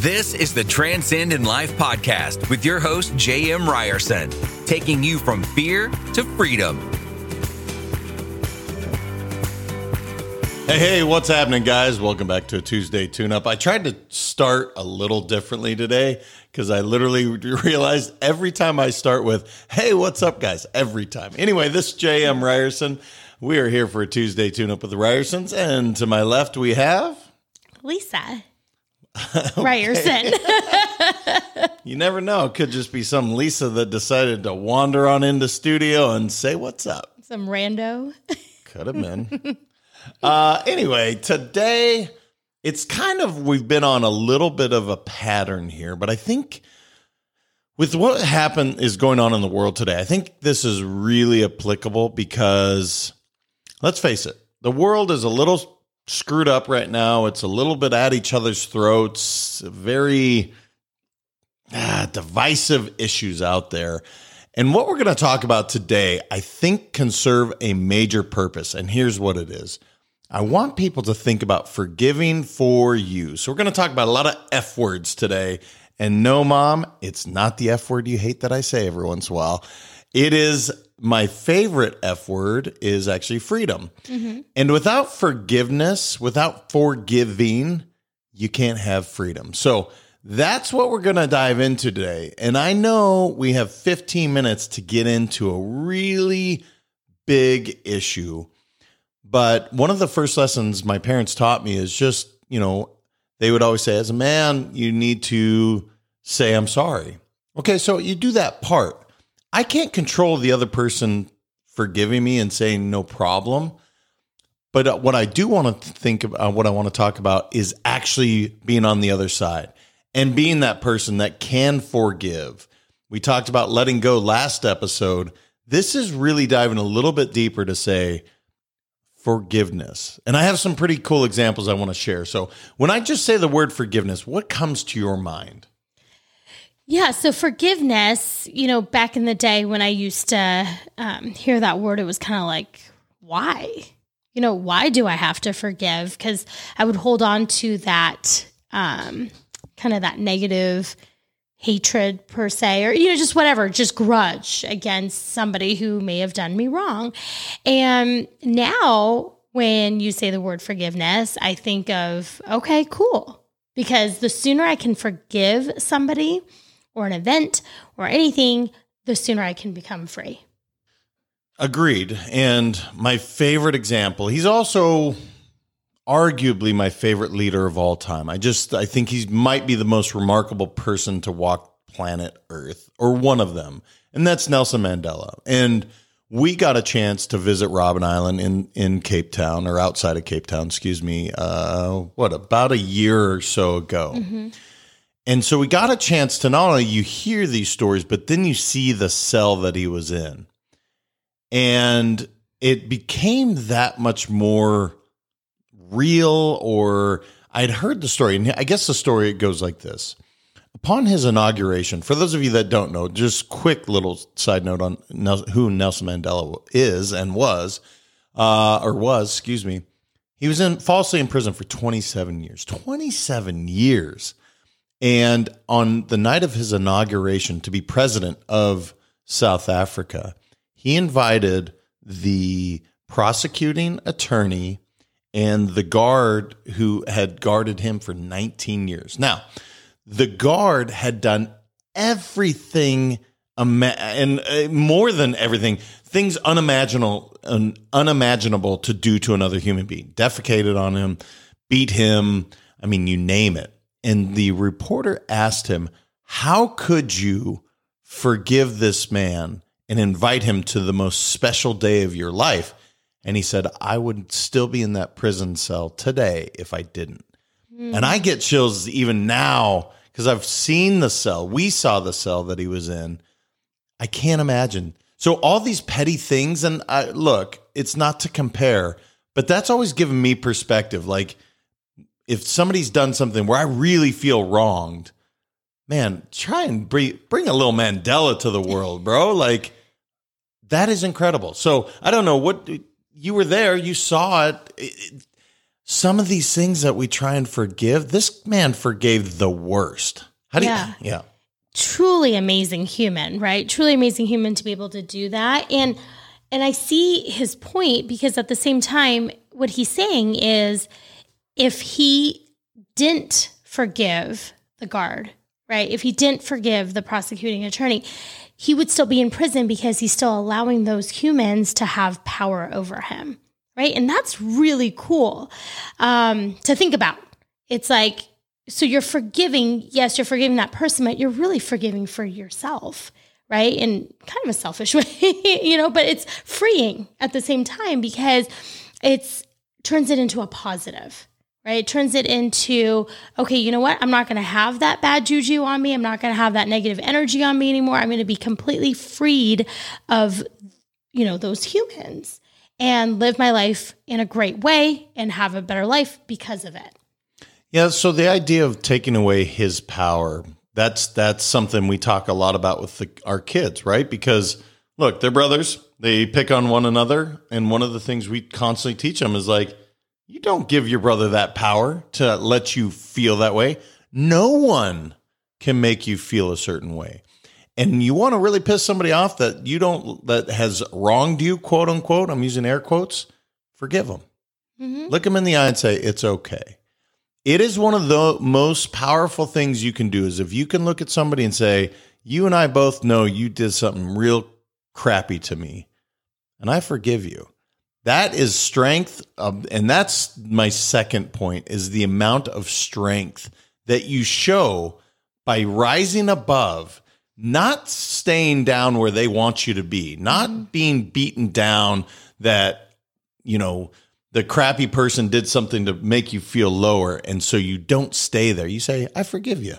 This is the Transcendent Life podcast with your host, J.M. Ryerson, taking you from fear to freedom. Hey, hey, what's happening, guys? Welcome back to a Tuesday tune up. I tried to start a little differently today because I literally realized every time I start with, hey, what's up, guys? Every time. Anyway, this is J.M. Ryerson. We are here for a Tuesday tune up with the Ryersons. And to my left, we have Lisa Ryerson. You never know. It could just be some Lisa that decided to wander on into studio and say, What's up? Some rando. Could have been. uh, anyway, today it's kind of, we've been on a little bit of a pattern here, but I think with what happened is going on in the world today, I think this is really applicable because let's face it, the world is a little screwed up right now. It's a little bit at each other's throats, very ah, divisive issues out there. And what we're going to talk about today, I think, can serve a major purpose. And here's what it is I want people to think about forgiving for you. So, we're going to talk about a lot of F words today. And no, mom, it's not the F word you hate that I say every once in a while. It is my favorite F word is actually freedom. Mm-hmm. And without forgiveness, without forgiving, you can't have freedom. So that's what we're going to dive into today. And I know we have 15 minutes to get into a really big issue. But one of the first lessons my parents taught me is just, you know, they would always say, as a man, you need to say, I'm sorry. Okay, so you do that part. I can't control the other person forgiving me and saying no problem. But uh, what I do want to think about, what I want to talk about is actually being on the other side and being that person that can forgive. We talked about letting go last episode. This is really diving a little bit deeper to say forgiveness. And I have some pretty cool examples I want to share. So when I just say the word forgiveness, what comes to your mind? Yeah. So forgiveness, you know, back in the day when I used to um, hear that word, it was kind of like, why? You know, why do I have to forgive? Because I would hold on to that um, kind of that negative hatred per se, or, you know, just whatever, just grudge against somebody who may have done me wrong. And now when you say the word forgiveness, I think of, okay, cool. Because the sooner I can forgive somebody or an event or anything, the sooner I can become free. Agreed. And my favorite example, he's also arguably my favorite leader of all time. I just I think he might be the most remarkable person to walk planet Earth or one of them. And that's Nelson Mandela. And we got a chance to visit Robben Island in in Cape Town or outside of Cape Town, excuse me. Uh what about a year or so ago. And so we got a chance to not only you hear these stories, but then you see the cell that he was in. And it became that much more real or I'd heard the story and I guess the story goes like this. Upon his inauguration, for those of you that don't know, just quick little side note on who Nelson Mandela is and was, uh, or was, excuse me. He was in falsely in prison for 27 years. 27 years. And on the night of his inauguration to be president of South Africa, he invited the prosecuting attorney and the guard who had guarded him for 19 years. Now, the guard had done everything and uh, more than everything, things unimaginable un- unimaginable to do to another human being. Defecated on him, beat him, I mean you name it. And the reporter asked him, "How could you forgive this man and invite him to the most special day of your life?" And he said, I would still be in that prison cell today if I didn't. Hmm. And I get chills even now because I've seen the cell. We saw the cell that he was in. I can't imagine. So, all these petty things, and I, look, it's not to compare, but that's always given me perspective. Like, if somebody's done something where I really feel wronged, man, try and bring, bring a little Mandela to the world, bro. Like, that is incredible. So, I don't know what you were there, you saw it. It- some of these things that we try and forgive, this man forgave the worst. How do Yeah. you? Yeah. truly amazing human, right? Truly amazing human to be able to do that. And and I see his point because at the same time what he's saying is if he didn't forgive the guard, right? If he didn't forgive the prosecuting attorney, he would still be in prison because he's still allowing those humans to have power over him, right? And that's really cool um, to think about. It's like so you're forgiving, yes, you're forgiving that person, but you're really forgiving for yourself, right? In kind of a selfish way, you know, but it's freeing at the same time because it's turns it into a positive, right? It turns it into, okay, you know what? I'm not going to have that bad juju on me. I'm not going to have that negative energy on me anymore. I'm going to be completely freed of, you know, those humans and live my life in a great way and have a better life because of it. Yeah, so the idea of taking away his power, that's that's something we talk a lot about with the, our kids, right? Because look, they're brothers. They pick on one another, and one of the things we constantly teach them is like you don't give your brother that power to let you feel that way. No one can make you feel a certain way. And you want to really piss somebody off that you don't that has wronged you, quote unquote, I'm using air quotes, forgive them. Mm-hmm. Look them in the eye and say, it's okay. It is one of the most powerful things you can do is if you can look at somebody and say, you and I both know you did something real crappy to me, and I forgive you. That is strength, um, and that's my second point: is the amount of strength that you show by rising above, not staying down where they want you to be, not being beaten down. That you know the crappy person did something to make you feel lower, and so you don't stay there. You say, "I forgive you."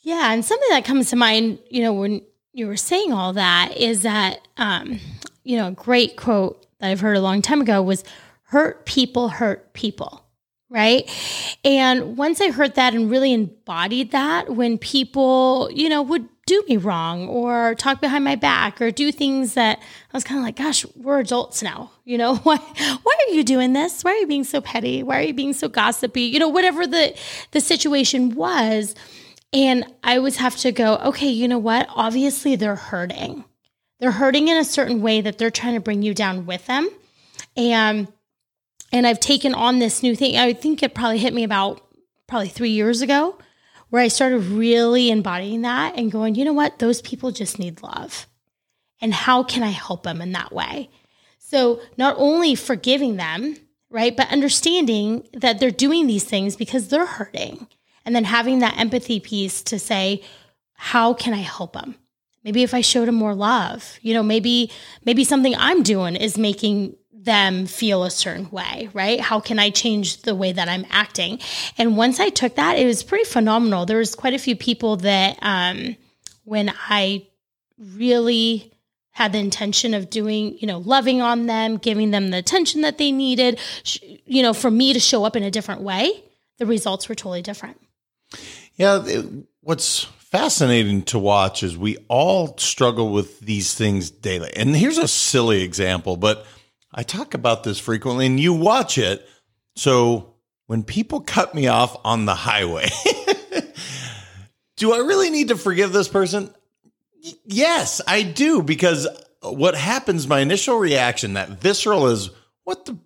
Yeah, and something that comes to mind, you know, when you were saying all that is that, um, you know, a great quote that I've heard a long time ago was hurt people hurt people, right? And once I heard that and really embodied that, when people, you know, would do me wrong or talk behind my back or do things that I was kind of like, gosh, we're adults now. You know, why why are you doing this? Why are you being so petty? Why are you being so gossipy? You know, whatever the the situation was. And I always have to go, okay, you know what? Obviously, they're hurting. They're hurting in a certain way that they're trying to bring you down with them. And and I've taken on this new thing. I think it probably hit me about probably three years ago, where I started really embodying that and going, you know what? Those people just need love. And how can I help them in that way? So not only forgiving them, right, but understanding that they're doing these things because they're hurting and then having that empathy piece to say how can i help them maybe if i showed them more love you know maybe maybe something i'm doing is making them feel a certain way right? How can i change the way that i'm acting? And once i took that it was pretty phenomenal. There was quite a few people that um when i really had the intention of doing, you know, loving on them, giving them the attention that they needed, you know, for me to show up in a different way, the results were totally different. Yeah, what's fascinating to watch is we all struggle with these things daily. And here's a silly example, but I talk about this frequently and you watch it. So when people cut me off on the highway, do I really need to forgive this person? Y- Yes, I do because what happens my initial reaction that visceral is what the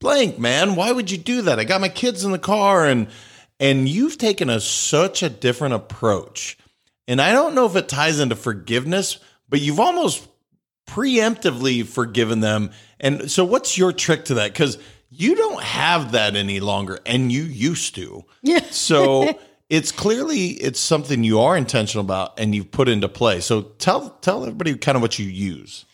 blank man why would you do that i got my kids in the car and and you've taken a such a different approach and i don't know if it ties into forgiveness but you've almost preemptively forgiven them and so what's your trick to that because you don't have that any longer and you used to Yeah. so it's clearly it's something you are intentional about and you've put into play so tell tell everybody kind of what you use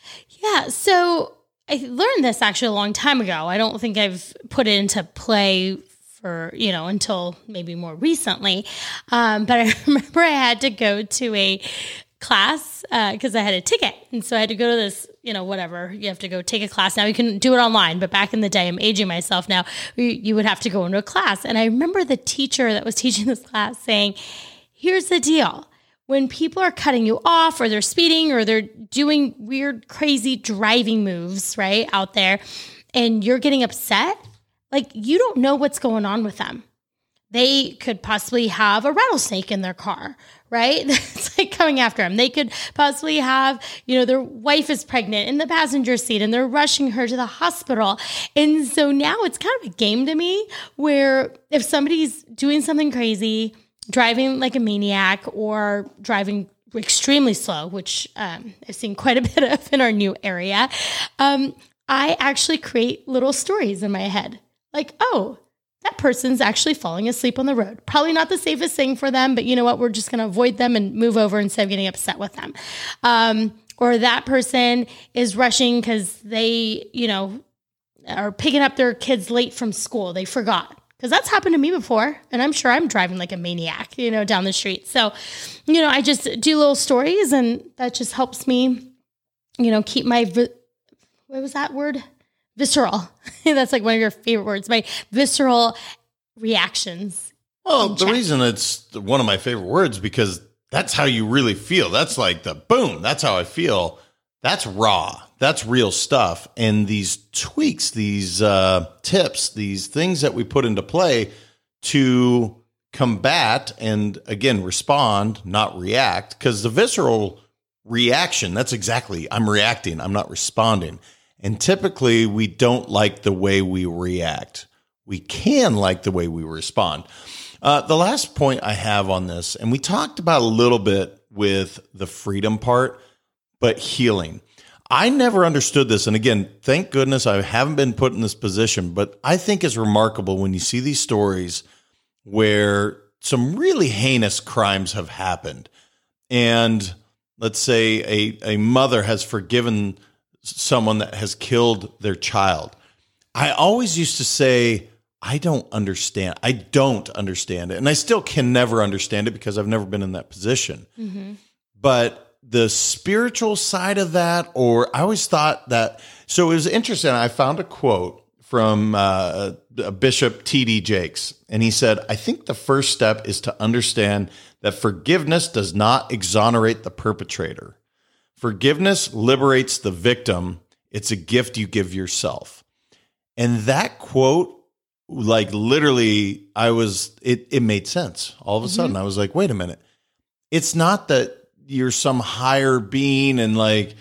Yeah. So I learned this actually a long time ago. I don't think I've put it into play for, you know, until maybe more recently. Um, but I remember I had to go to a class because I had a ticket. And so I had to go to this, you know, whatever. You have to go take a class. Now you can do it online, but back in the day, I'm aging myself now, you, you would have to go into a class. And I remember the teacher that was teaching this class saying, here's the deal when people are cutting you off or they're speeding or they're doing weird, crazy driving moves, right, out there, and you're getting upset, like you don't know what's going on with them. They could possibly have a rattlesnake in their car, right? it's like coming after them. They could possibly have, you know, their wife is pregnant in the passenger seat and they're rushing her to the hospital. And so now it's kind of a game to me where if somebody's doing something crazy, driving like a maniac or driving extremely slow, which um, I've seen quite a bit of in our new area, um, I actually create little stories in my head. Like, oh, that person's actually falling asleep on the road. Probably not the safest thing for them, but you know what? We're just going to avoid them and move over instead of getting upset with them. Um, or that person is rushing because they, you know, are picking up their kids late from school. They forgot. Because that's happened to me before. And I'm sure I'm driving like a maniac, you know, down the street. So, you know, I just do little stories and that just helps me, you know, keep my, what was that word? Visceral. That's like one of your favorite words. My visceral reactions. Well, the reason it's one of my favorite words because that's how you really feel. That's like the boom. That's how I feel. That's raw. That's real stuff. And these tweaks, these uh, tips, these things that we put into play to combat and again respond, not react, because the visceral reaction, that's exactly, I'm reacting, I'm not responding. And typically, we don't like the way we react. We can like the way we respond. Uh, the last point I have on this, and we talked about a little bit with the freedom part, but healing. I never understood this. And again, thank goodness I haven't been put in this position, but I think it's remarkable when you see these stories where some really heinous crimes have happened. And let's say a, a mother has forgiven someone that has killed their child. I always used to say, I don't understand. I don't understand it. And I still can never understand it because I've never been in that position. Mm-hmm. But the spiritual side of that, or I always thought that, so it was interesting. I found a quote from uh, Bishop T.D. Jakes, and he said, I think the first step is to understand that forgiveness does not exonerate the perpetrator. Forgiveness liberates the victim. It's a gift you give yourself. And that quote, like literally, I was, it, it made sense. All of a mm-hmm. sudden, I was like, wait a minute. It's not that you're some higher being and like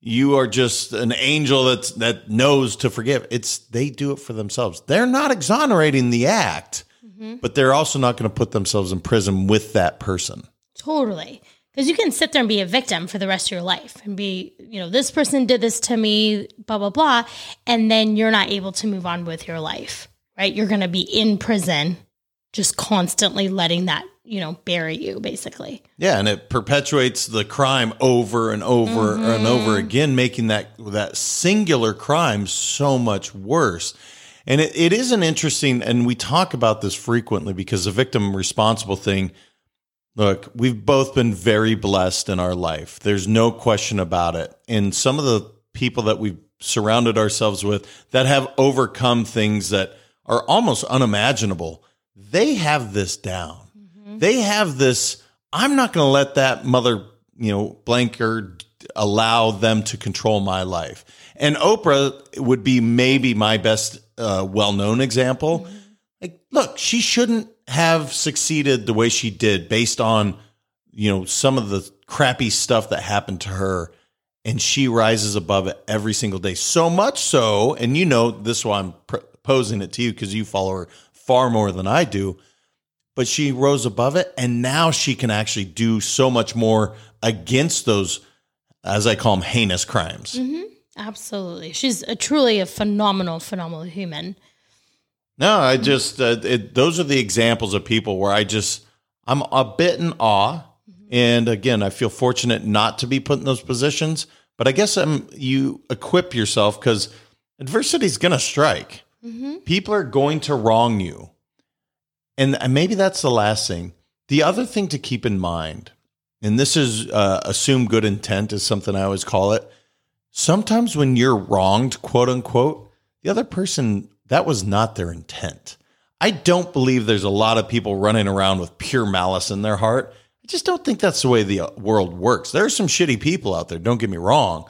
you are just an angel that's that knows to forgive. It's they do it for themselves. They're not exonerating the act, mm-hmm. but they're also not going to put themselves in prison with that person. Totally. Because you can sit there and be a victim for the rest of your life and be, you know, this person did this to me, blah, blah, blah. And then you're not able to move on with your life, right? You're going to be in prison, just constantly letting that, you know, bury you basically. Yeah. And it perpetuates the crime over and over mm-hmm. and over again, making that, that singular crime so much worse. And it, it is an interesting, and we talk about this frequently because the victim responsible thing Look, we've both been very blessed in our life. There's no question about it. And some of the people that we've surrounded ourselves with that have overcome things that are almost unimaginable, they have this down. Mm-hmm. They have this, I'm not going to let that mother, you know, blanker allow them to control my life. And Oprah would be maybe my best uh, well known example. Mm-hmm. Like, look, she shouldn't have succeeded the way she did based on you know some of the crappy stuff that happened to her and she rises above it every single day. So much so and you know this is why i'm pr- posing it to you because you follow her far more than i do but she rose above it and now she can actually do so much more against those as i call them heinous crimes. Mm-hmm. absolutely. She's a, truly a phenomenal phenomenal human no, I just uh, it, those are the examples of people where I just I'm a bit in awe, and again, I feel fortunate not to be put in those positions. But I guess I'm you equip yourself because adversity is going to strike. Mm-hmm. People are going to wrong you, and maybe that's the last thing. The other thing to keep in mind, and this is uh, assume good intent is something I always call it. Sometimes when you're wronged, quote unquote, the other person that was not their intent. I don't believe there's a lot of people running around with pure malice in their heart. I just don't think that's the way the uh, world works. There are some shitty people out there, don't get me wrong,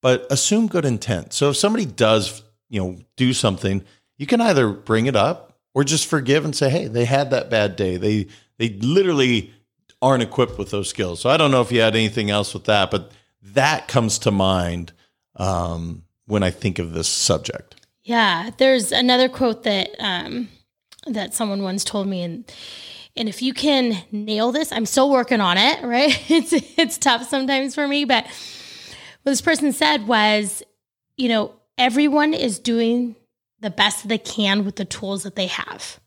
but assume good intent. So if somebody does, you know, do something, you can either bring it up or just forgive and say, "Hey, they had that bad day. They they literally aren't equipped with those skills." So I don't know if you had anything else with that, but that comes to mind um, when I think of this subject. Yeah, there's another quote that um, that someone once told me, and and if you can nail this, I'm still working on it. Right? It's it's tough sometimes for me, but what this person said was, you know, everyone is doing the best they can with the tools that they have.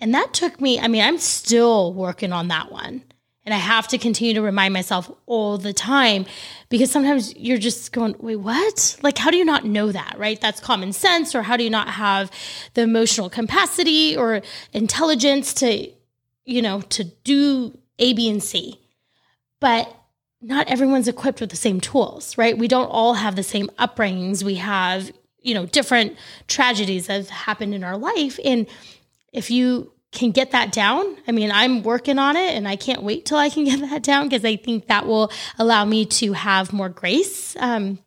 And that took me, I mean, I'm still working on that one. And I have to continue to remind myself all the time because sometimes you're just going, wait, what? Like, how do you not know that, right? That's common sense. Or how do you not have the emotional capacity or intelligence to, you know, to do A, B, and C? But not everyone's equipped with the same tools, right? We don't all have the same upbringings. We have, you know, different tragedies that have happened in our life. And if you can get that down, I mean, I'm working on it and I can't wait till I can get that down because I think that will allow me to have more grace um,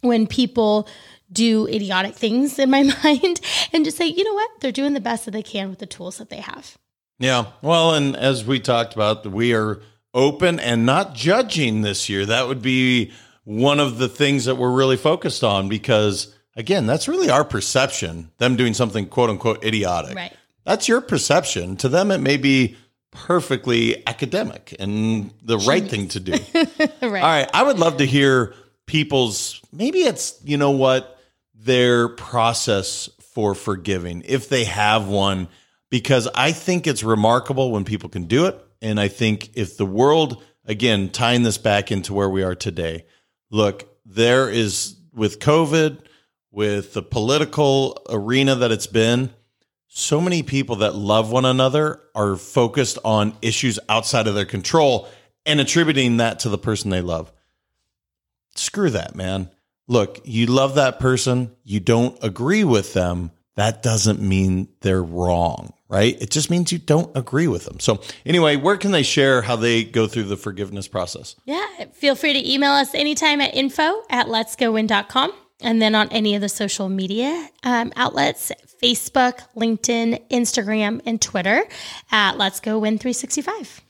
when people do idiotic things in my mind and just say, you know what, they're doing the best that they can with the tools that they have. Yeah. Well, and as we talked about, we are open and not judging this year. That would be one of the things that we're really focused on because again, that's really our perception, them doing something quote unquote idiotic. Right. That's your perception. To them, it may be perfectly academic and the right thing to do. right. All right. I would love to hear people's, maybe it's, you know what, their process for forgiving, if they have one, because I think it's remarkable when people can do it. And I think if the world, again, tying this back into where we are today, look, there is with COVID, with the political arena that it's been, so many people that love one another are focused on issues outside of their control and attributing that to the person they love. Screw that, man. Look, you love that person, you don't agree with them, that doesn't mean they're wrong, right? It just means you don't agree with them. So, anyway, where can they share how they go through the forgiveness process? Yeah, feel free to email us anytime at info at letsgowin.com. And then on any of the social media um, outlets Facebook, LinkedIn, Instagram, and Twitter at Let's Go Win 365.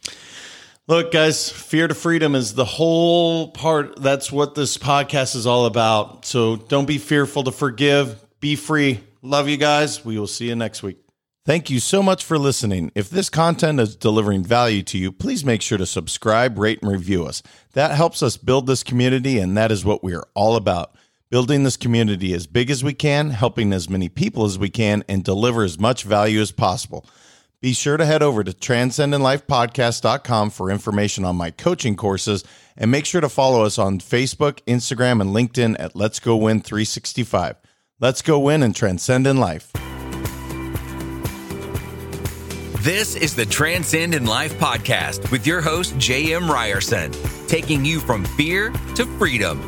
Look, guys, fear to freedom is the whole part. That's what this podcast is all about. So don't be fearful to forgive, be free. Love you guys. We will see you next week. Thank you so much for listening. If this content is delivering value to you, please make sure to subscribe, rate, and review us. That helps us build this community, and that is what we are all about building this community as big as we can, helping as many people as we can, and deliver as much value as possible. Be sure to head over to transcendentlifepodcast.com for information on my coaching courses and make sure to follow us on Facebook, Instagram, and LinkedIn at Let's Go Win 365. Let's go win and transcend in life. This is the Transcendent Life podcast with your host, J.M. Ryerson, taking you from fear to freedom.